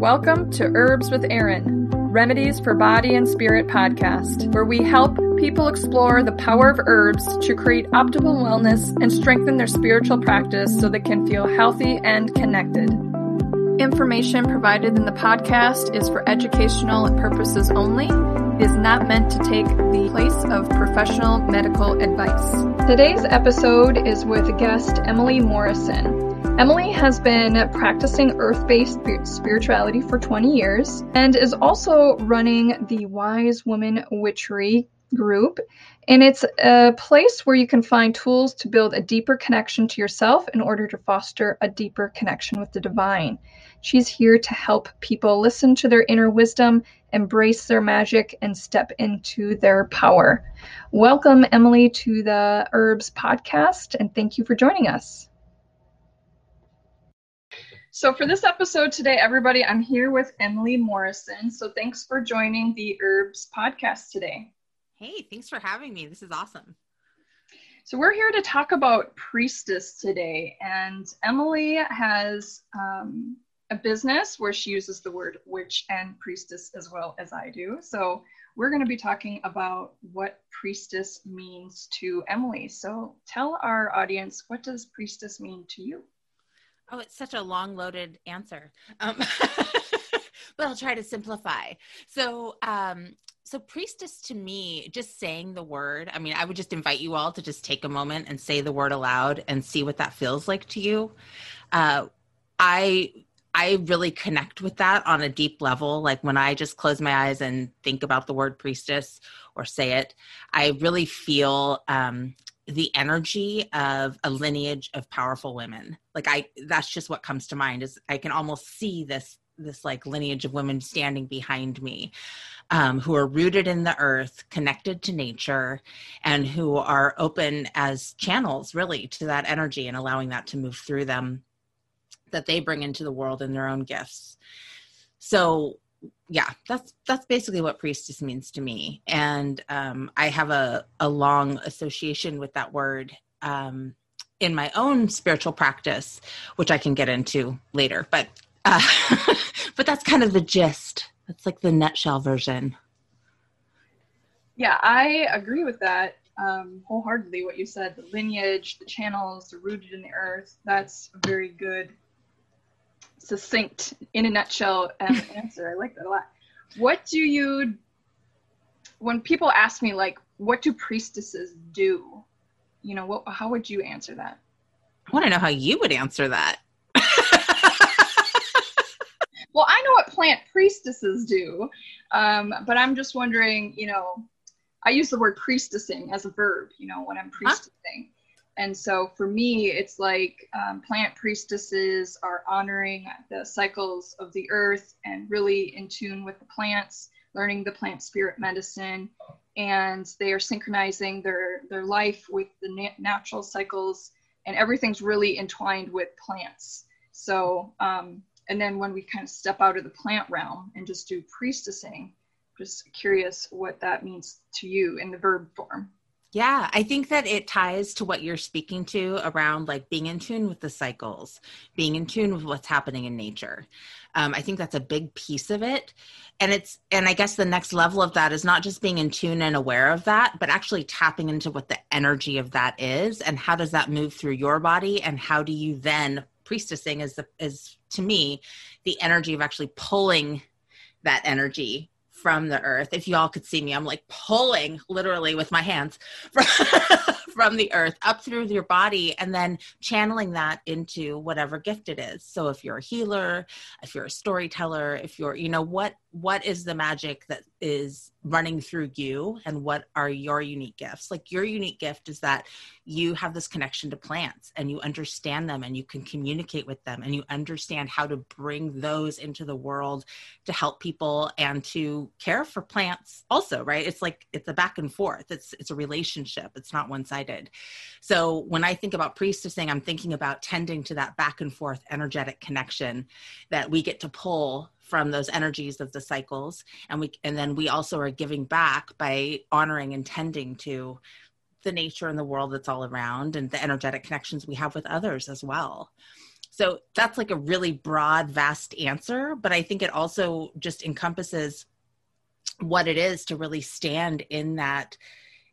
Welcome to Herbs with Erin, Remedies for Body and Spirit podcast, where we help people explore the power of herbs to create optimal wellness and strengthen their spiritual practice so they can feel healthy and connected. Information provided in the podcast is for educational purposes only. Is not meant to take the place of professional medical advice. Today's episode is with guest Emily Morrison. Emily has been practicing earth based spirituality for 20 years and is also running the Wise Woman Witchery group. And it's a place where you can find tools to build a deeper connection to yourself in order to foster a deeper connection with the divine. She's here to help people listen to their inner wisdom, embrace their magic, and step into their power. Welcome, Emily, to the Herbs podcast, and thank you for joining us. So, for this episode today, everybody, I'm here with Emily Morrison. So, thanks for joining the Herbs podcast today. Hey, thanks for having me. This is awesome. So, we're here to talk about priestess today. And Emily has um, a business where she uses the word witch and priestess as well as I do. So, we're going to be talking about what priestess means to Emily. So, tell our audience what does priestess mean to you? Oh, it's such a long loaded answer. Um, but I'll try to simplify. So, um, so priestess to me, just saying the word, I mean, I would just invite you all to just take a moment and say the word aloud and see what that feels like to you. Uh, I I really connect with that on a deep level. Like when I just close my eyes and think about the word priestess or say it, I really feel um, the energy of a lineage of powerful women. Like i that's just what comes to mind is i can almost see this this like lineage of women standing behind me um, who are rooted in the earth connected to nature and who are open as channels really to that energy and allowing that to move through them that they bring into the world in their own gifts. So yeah that's that's basically what priestess means to me. And um, i have a, a long association with that word um, in my own spiritual practice which i can get into later. But uh, but that's kind of the gist. That's like the nutshell version. Yeah i agree with that um, wholeheartedly what you said the lineage the channels the rooted in the earth that's a very good succinct, in a nutshell um, answer. I like that a lot. What do you, when people ask me, like, what do priestesses do? You know, what, how would you answer that? I want to know how you would answer that. well, I know what plant priestesses do, um, but I'm just wondering, you know, I use the word priestessing as a verb, you know, when I'm priestessing. Huh? And so for me, it's like um, plant priestesses are honoring the cycles of the earth and really in tune with the plants, learning the plant spirit medicine, and they are synchronizing their their life with the na- natural cycles, and everything's really entwined with plants. So, um, and then when we kind of step out of the plant realm and just do priestessing, just curious what that means to you in the verb form. Yeah, I think that it ties to what you're speaking to around like being in tune with the cycles, being in tune with what's happening in nature. Um, I think that's a big piece of it. And it's, and I guess the next level of that is not just being in tune and aware of that, but actually tapping into what the energy of that is and how does that move through your body and how do you then priestessing is the, is to me the energy of actually pulling that energy from the earth. If you all could see me, I'm like pulling literally with my hands from, from the earth up through your body and then channeling that into whatever gift it is. So if you're a healer, if you're a storyteller, if you're, you know, what what is the magic that is running through you and what are your unique gifts? Like your unique gift is that you have this connection to plants and you understand them and you can communicate with them and you understand how to bring those into the world to help people and to care for plants also right? It's like it's a back and forth. It's it's a relationship. It's not one-sided. So when i think about priestessing i'm thinking about tending to that back and forth energetic connection that we get to pull from those energies of the cycles. And we and then we also are giving back by honoring and tending to the nature and the world that's all around and the energetic connections we have with others as well. So that's like a really broad vast answer but i think it also just encompasses what it is to really stand in that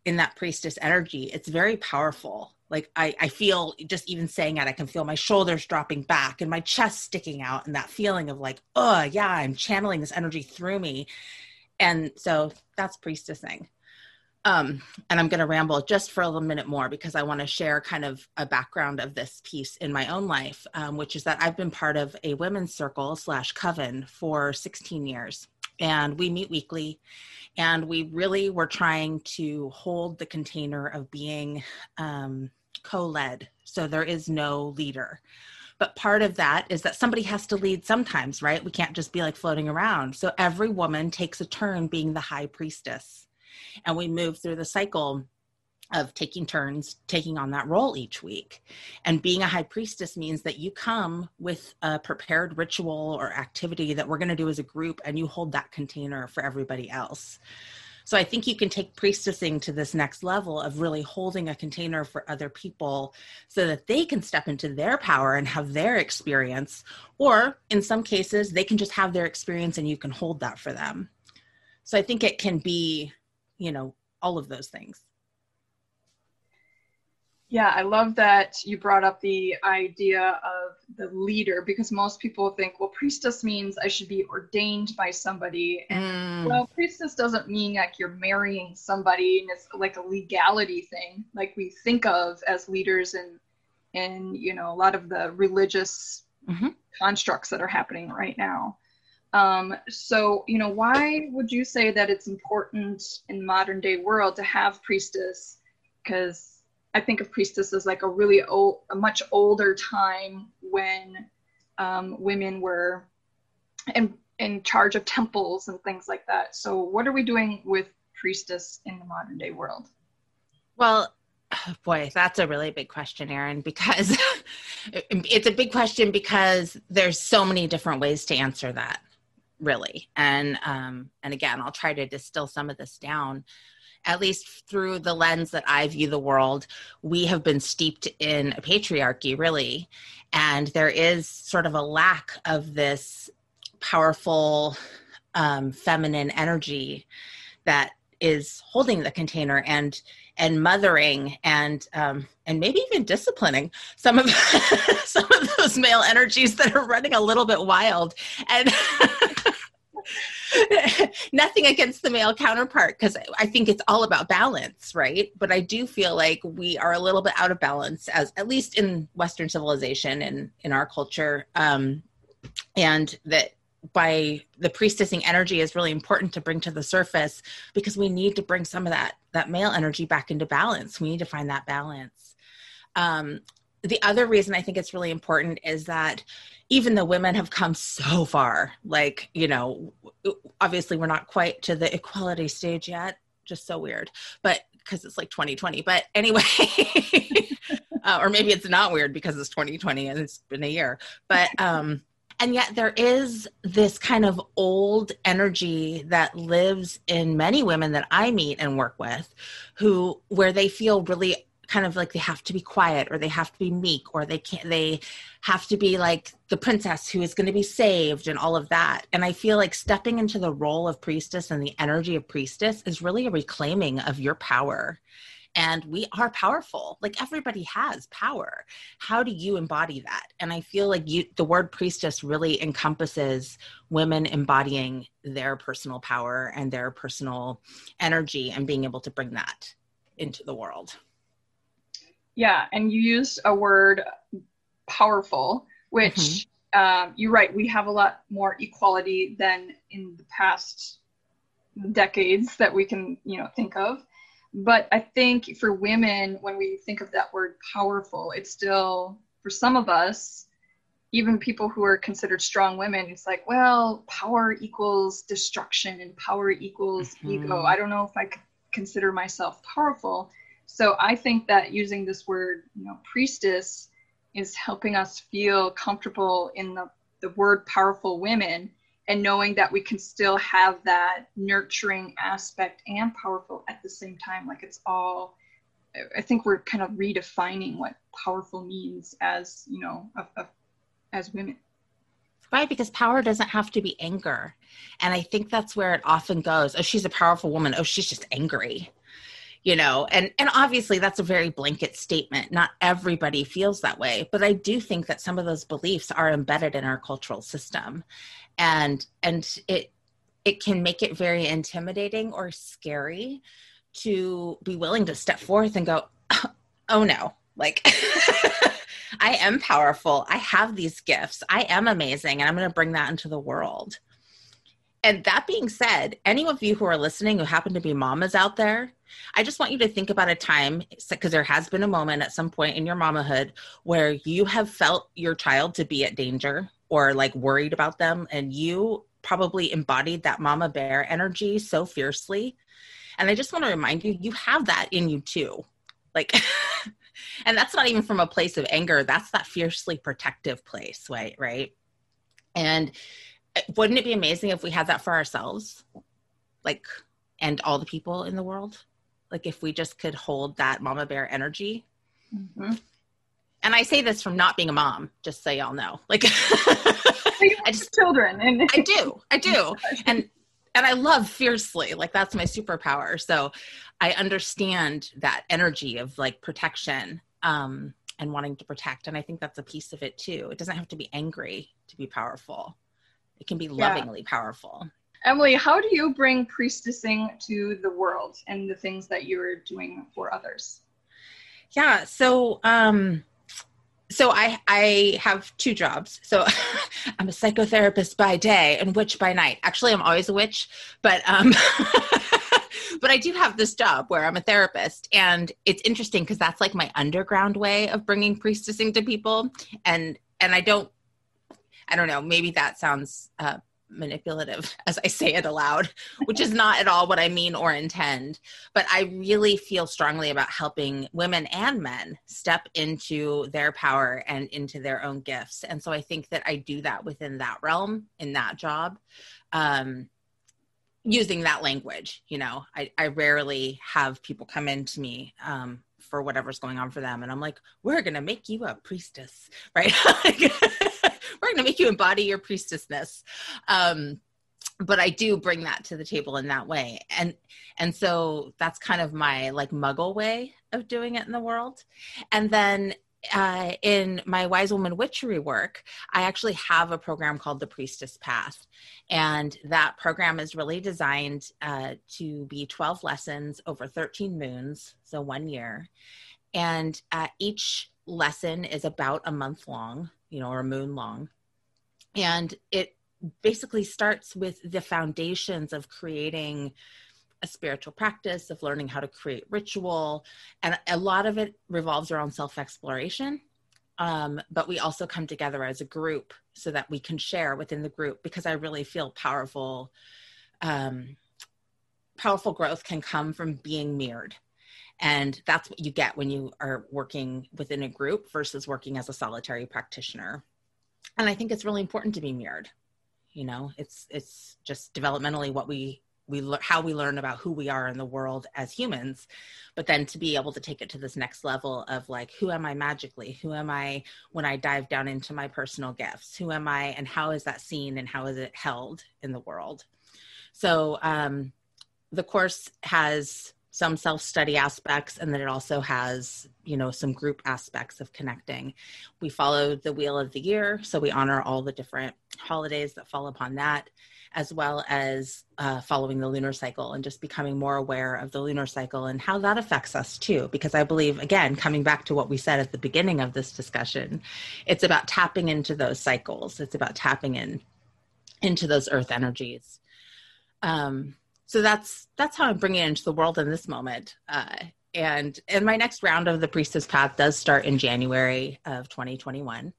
in that priestess energy. It's very powerful like I, I feel just even saying it i can feel my shoulders dropping back and my chest sticking out and that feeling of like oh yeah i'm channeling this energy through me. And so that's priestessing. Um, and i'm going to ramble just for a little minute more because i want to share kind of a background of this piece in my own life um, which is that i've been part of a women's circle slash coven for 16 years. And we meet weekly. And we really were trying to hold the container of being um, co-led so there is no leader but part of that is that somebody has to lead sometimes right we can't just be like floating around so every woman takes a turn being the high priestess and we move through the cycle of taking turns taking on that role each week. And being a high priestess means that you come with a prepared ritual or activity that we're going to do as a group and you hold that container for everybody else. So I think you can take priestessing to this next level of really holding a container for other people so that they can step into their power and have their experience. Or in some cases, they can just have their experience and you can hold that for them. So I think it can be, you know, all of those things. Yeah, I love that you brought up the idea of the leader because most people think, well, priestess means I should be ordained by somebody. And mm. well, priestess doesn't mean like you're marrying somebody and it's like a legality thing, like we think of as leaders and in you know a lot of the religious mm-hmm. constructs that are happening right now. Um, so, you know, why would you say that it's important in modern day world to have priestess? Because I think of priestess as like a really old, a much older time when um, women were in in charge of temples and things like that. So, what are we doing with priestess in the modern day world? Well, boy, that's a really big question, Erin, because it's a big question because there's so many different ways to answer that, really. And um, and again, I'll try to distill some of this down at least through the lens that I view the world, we have been steeped in a patriarchy, really. And there is sort of a lack of this powerful um, feminine energy that is holding the container and and mothering and um, and maybe even disciplining some of some of those male energies that are running a little bit wild and nothing against the male counterpart because I think it's all about balance, right? But I do feel like we are a little bit out of balance, as at least in Western civilization and in our culture, um, and that by the priestessing energy is really important to bring to the surface because we need to bring some of that that male energy back into balance. We need to find that balance. Um, the other reason I think it's really important is that even though women have come so far, like, you know, obviously we're not quite to the equality stage yet, just so weird, but because it's like 2020. But anyway, uh, or maybe it's not weird because it's 2020 and it's been a year. But, um, and yet there is this kind of old energy that lives in many women that I meet and work with who where they feel really kind of like they have to be quiet or they have to be meek or they can't they have to be like the princess who is going to be saved and all of that. And i feel like stepping into the role of priestess and the energy of priestess is really a reclaiming of your power. And we are powerful. Like everybody has power. How do you embody that? And i feel like you the word priestess really encompasses women embodying their personal power and their personal energy and being able to bring that into the world yeah, and you used a word powerful, which mm-hmm. um, you're right. We have a lot more equality than in the past decades that we can, you know, think of. But I think for women, when we think of that word powerful, it's still for some of us, even people who are considered strong women, it's like, well, power equals destruction and power equals mm-hmm. ego. I don't know if I could consider myself powerful so I think that using this word, you know, priestess is helping us feel comfortable in the, the word powerful women and knowing that we can still have that nurturing aspect and powerful at the same time. Like it's all, I think we're kind of redefining what powerful means as, you know, a, a as women. Right, because power doesn't have to be anger. And I think that's where it often goes. Oh, she's a powerful woman. Oh, she's just angry. You know, and and obviously that's a very blanket statement. Not everybody feels that way, but I do think that some of those beliefs are embedded in our cultural system. And and it it can make it very intimidating or scary to be willing to step forth and go, "Oh no." Like I am powerful. I have these gifts. I am amazing, and I'm going to bring that into the world. And that being said, any of you who are listening who happen to be mamas out there, I just want you to think about a time because there has been a moment at some point in your mamahood where you have felt your child to be at danger or like worried about them, and you probably embodied that mama bear energy so fiercely. And I just want to remind you, you have that in you too. Like, and that's not even from a place of anger that's that fiercely protective place right right and wouldn't it be amazing if we had that for ourselves like and all the people in the world like if we just could hold that mama bear energy mm-hmm. and i say this from not being a mom just so y'all know like i just children and i do i do and and I love fiercely. Like that's my superpower. So I understand that energy of like protection um, and wanting to protect. And I think that's a piece of it too. It doesn't have to be angry to be powerful. It can be lovingly yeah. powerful. Emily, how do you bring priestessing to the world and the things that you're doing for others? Yeah, so um so I I have two jobs. So I'm a psychotherapist by day and witch by night. Actually, I'm always a witch, but um but I do have this job where I'm a therapist and it's interesting because that's like my underground way of bringing priestessing to people and and I don't I don't know, maybe that sounds uh manipulative as I say it aloud, which is not at all what I mean or intend. But I really feel strongly about helping women and men step into their power and into their own gifts. And so I think that I do that within that realm, in that job. Um, using that language you know I, I rarely have people come in to me um, for whatever's going on for them and i'm like we're gonna make you a priestess right we're going to make you embody your priestessness. Um, but i do bring that to the table in that way. And and so that's kind of my like muggle way of doing it in the world. And then uh, in my wise woman witchery work i actually have a program called the priestess path. And that program is really designed uh, to be 12 lessons over 13 moons so one year. And uh, each lesson is about a month long you know or a moon long. And it basically starts with the foundations of creating a spiritual practice of learning how to create ritual. And a lot of it revolves around self-exploration. Um, but we also come together as a group so that we can share within the group because i really feel powerful um, powerful growth can come from being mirrored and that's what you get when you are working within a group versus working as a solitary practitioner. And i think it's really important to be mirrored. You know it's it's just developmentally what we we le- how we learn about who we are in the world as humans but then to be able to take it to this next level of like who am i magically? Who am i when i dive down into my personal gifts? Who am i and how is that seen and how is it held in the world? So um the course has some self-study aspects and then it also has you know some group aspects of connecting. We follow the wheel of the year so we honor all the different holidays that fall upon that as well as uh, following the lunar cycle and just becoming more aware of the lunar cycle and how that affects us too. Because i believe again coming back to what we said at the beginning of this discussion it's about tapping into those cycles. It's about tapping in into those earth energies. Um, so that's that's how i'm bringing it into the world in this moment. Uh, and and my next round of the priestess path does start in january of 2021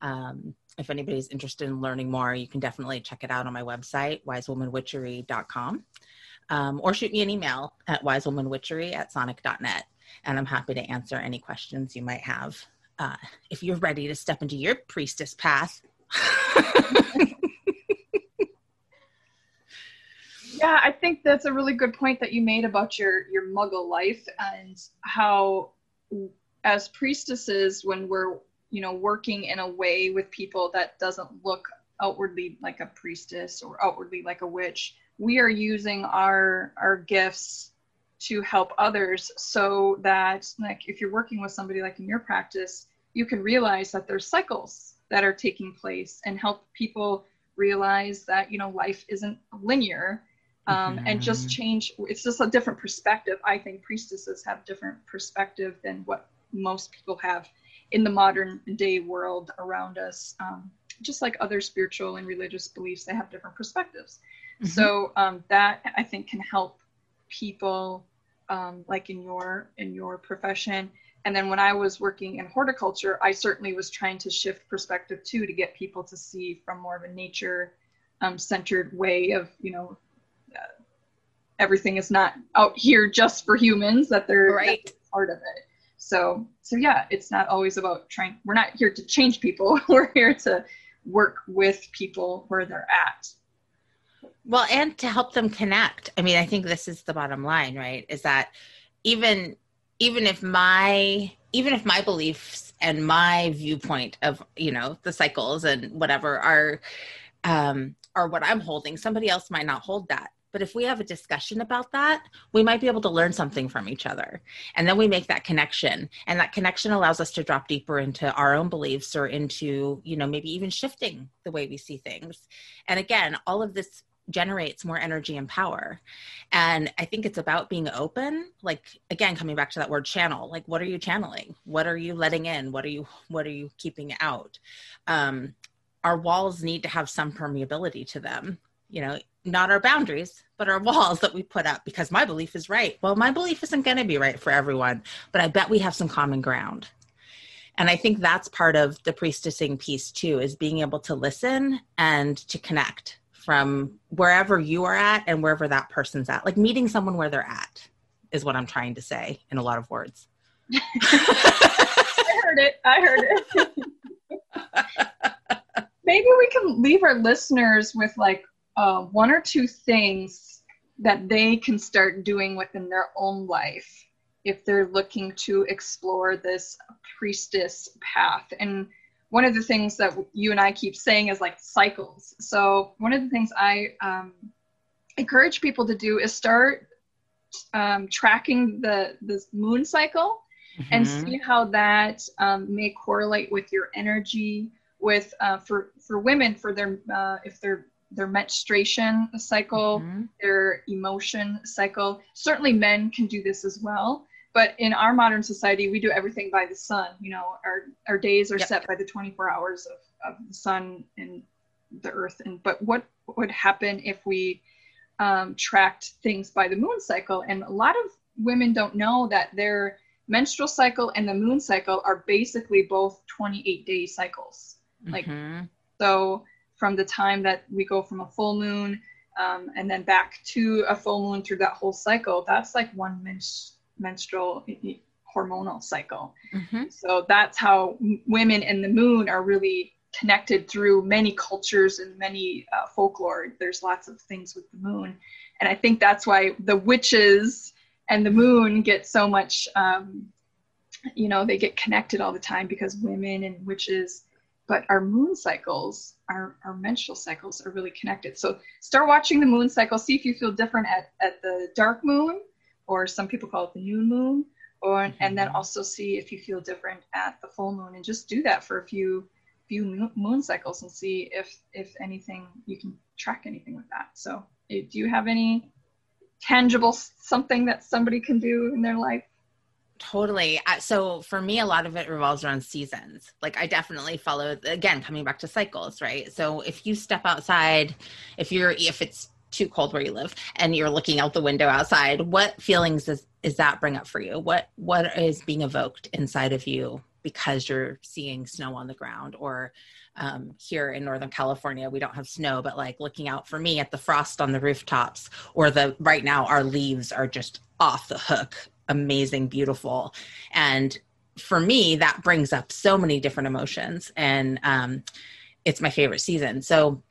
um, if anybody's interested in learning more you can definitely check it out on my website wisewomanwitchery.com um, or shoot me an email at wisewomanwitchery at sonic.net and i'm happy to answer any questions you might have. Uh, if you're ready to step into your priestess path Yeah, I think that's a really good point that you made about your your muggle life and how as priestesses when we're you know working in a way with people that doesn't look outwardly like a priestess or outwardly like a witch we are using our our gifts to help others so that like if you're working with somebody like in your practice you can realize that there's cycles that are taking place and help people realize that you know life isn't linear um, mm-hmm. and just change it's just a different perspective i think priestesses have different perspective than what most people have in the modern day world around us um, just like other spiritual and religious beliefs they have different perspectives mm-hmm. so um, that i think can help people um, like in your in your profession and then when i was working in horticulture i certainly was trying to shift perspective too to get people to see from more of a nature um, centered way of you know everything is not out here just for humans that they're right. part of it. So so yeah it's not always about trying we're not here to change people. We're here to work with people where they're at. Well and to help them connect. I mean i think this is the bottom line right? Is that even even if my even if my beliefs and my viewpoint of you know the cycles and whatever are um are what i'm holding somebody else might not hold that but if we have a discussion about that, we might be able to learn something from each other. And then we make that connection. And that connection allows us to drop deeper into our own beliefs or into, you know, maybe even shifting the way we see things. And again, all of this generates more energy and power. And I think it's about being open. Like again, coming back to that word channel, like what are you channeling? What are you letting in? What are you what are you keeping out? Um, our walls need to have some permeability to them you know, not our boundaries, but our walls that we put up because my belief is right. Well, my belief isn't going to be right for everyone, but I bet we have some common ground. And I think that's part of the priestessing piece too, is being able to listen and to connect from wherever you are at and wherever that person's at. Like meeting someone where they're at is what I'm trying to say in a lot of words. I heard it. I heard it. Maybe we can leave our listeners with like uh, one or two things that they can start doing within their own life if they're looking to explore this priestess path. And one of the things that you and I keep saying is like cycles. So one of the things I um, encourage people to do is start um, tracking the the moon cycle mm-hmm. and see how that um, may correlate with your energy. With uh, for for women for their uh, if they're their menstruation cycle, mm-hmm. their emotion cycle. Certainly, men can do this as well. But in our modern society, we do everything by the sun. You know, our, our days are yep. set by the 24 hours of, of the sun and the earth. And but what would happen if we um, tracked things by the moon cycle? And a lot of women don't know that their menstrual cycle and the moon cycle are basically both 28 day cycles. Like mm-hmm. so from the time that we go from a full moon um, and then back to a full moon through that whole cycle, that's like one men- menstrual hormonal cycle. Mm-hmm. So that's how women and the moon are really connected through many cultures and many uh, folklore. There's lots of things with the moon. And I think that's why the witches and the moon get so much, um, you know, they get connected all the time because women and witches but our moon cycles, our, our menstrual cycles are really connected. So start watching the moon cycle, see if you feel different at, at the dark moon, or some people call it the new moon, or mm-hmm. and then also see if you feel different at the full moon, and just do that for a few few moon cycles and see if if anything you can track anything with that. So eh, do you have any tangible something that somebody can do in their life? Totally. So for me, a lot of it revolves around seasons. Like I definitely follow again, coming back to cycles, right? So if you step outside, if you're if it's too cold where you live and you're looking out the window outside, what feelings does is that bring up for you? What what is being evoked inside of you because you're seeing snow on the ground or um, here in Northern California, we don't have snow, but like looking out for me at the frost on the rooftops or the right now our leaves are just off the hook amazing, beautiful. And for me, that brings up so many different emotions. And um, it's my favorite season. So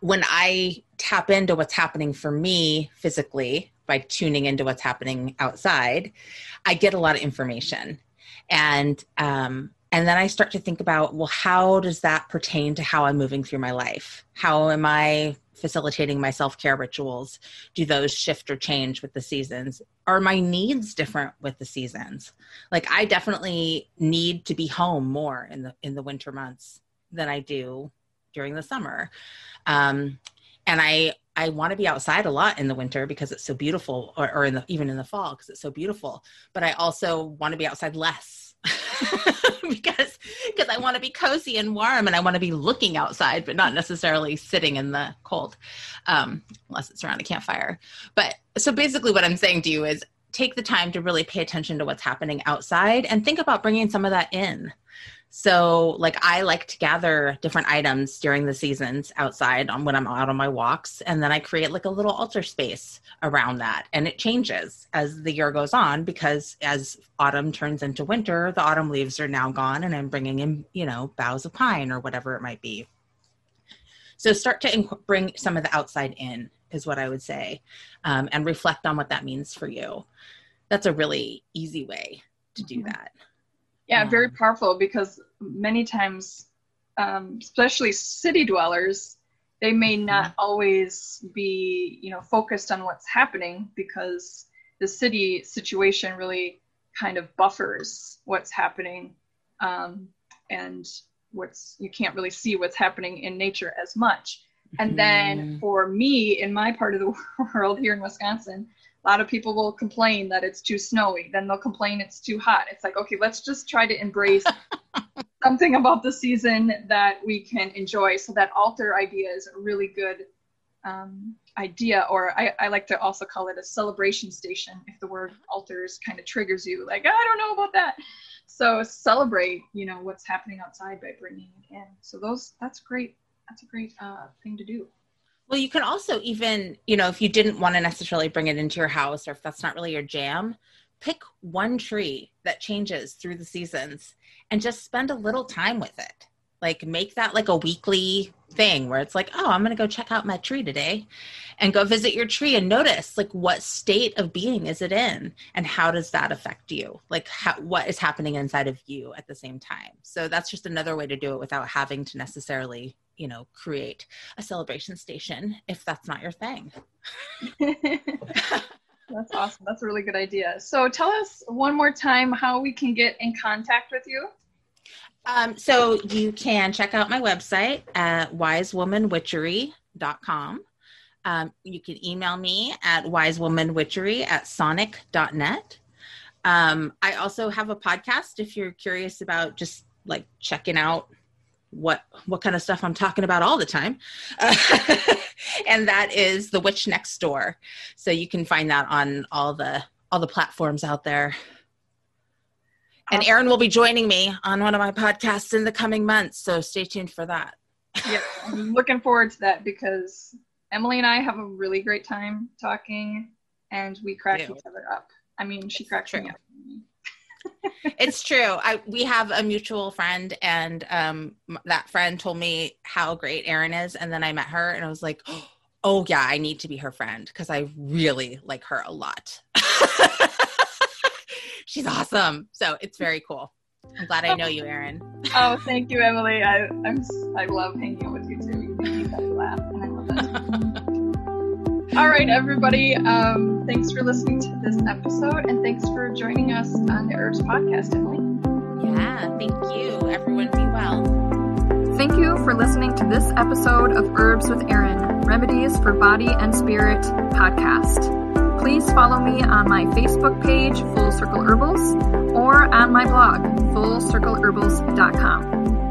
when I tap into what's happening for me physically by tuning into what's happening outside, I get a lot of information. And um, and then I start to think about, well, how does that pertain to how I'm moving through my life? How am I facilitating my self care rituals? Do those shift or change with the seasons? Are my needs different with the seasons? Like I definitely need to be home more in the in the winter months than I do during the summer. Um, and I I want to be outside a lot in the winter because it's so beautiful, or, or in the even in the fall because it's so beautiful. But I also want to be outside less because because I want to be cozy and warm and I want to be looking outside, but not necessarily sitting in the cold, um, unless it's around a campfire. But so basically, what I'm saying to you is take the time to really pay attention to what's happening outside and think about bringing some of that in. So, like, I like to gather different items during the seasons outside on when I'm out on my walks, and then I create like a little altar space around that. And it changes as the year goes on because as autumn turns into winter, the autumn leaves are now gone, and I'm bringing in, you know, boughs of pine or whatever it might be. So, start to inc- bring some of the outside in, is what I would say, um, and reflect on what that means for you. That's a really easy way to do mm-hmm. that yeah very powerful because many times um, especially city dwellers they may mm-hmm. not always be you know focused on what's happening because the city situation really kind of buffers what's happening um, and what's you can't really see what's happening in nature as much and then mm-hmm. for me in my part of the world here in wisconsin a lot of people will complain that it's too snowy then they'll complain it's too hot. It's like okay let's just try to embrace something about the season that we can enjoy so that altar idea is a really good um, idea or I, I, like to also call it a celebration station if the word altars kind of triggers you like i don't know about that. So celebrate you know what's happening outside by bringing it in. So those that's great that's a great uh, thing to do well, you can also even, you know, if you didn't want to necessarily bring it into your house or if that's not really your jam, pick one tree that changes through the seasons and just spend a little time with it. Like make that like a weekly thing where it's like, oh, I'm going to go check out my tree today and go visit your tree and notice like what state of being is it in and how does that affect you? Like how, what is happening inside of you at the same time. So that's just another way to do it without having to necessarily you know create a celebration station if that's not your thing that's awesome that's a really good idea so tell us one more time how we can get in contact with you um, so you can check out my website at wisewomanwitchery.com um, you can email me at wisewomanwitchery at sonic.net um, i also have a podcast if you're curious about just like checking out what what kind of stuff I'm talking about all the time, and that is the Witch Next Door. So you can find that on all the all the platforms out there. And Erin will be joining me on one of my podcasts in the coming months, so stay tuned for that. yeah, I'm looking forward to that because Emily and I have a really great time talking, and we crack each other up. I mean, she cracks me up it's true. I we have a mutual friend, and um, that friend told me how great Erin is, and then I met her, and I was like, "Oh yeah, I need to be her friend because I really like her a lot." She's awesome. So it's very cool. I'm glad I know you, Erin. oh, thank you, Emily. I I'm I love hanging out with you too. You make me laugh, and I love it. All right, everybody. Um, thanks for listening to this episode, and thanks for joining us on the Herbs Podcast, Emily. Yeah, thank you. Everyone be well. Thank you for listening to this episode of Herbs with Erin, Remedies for Body and Spirit podcast please follow me on my Facebook page, Full Circle Herbals, or on my blog, fullcircleherbals.com.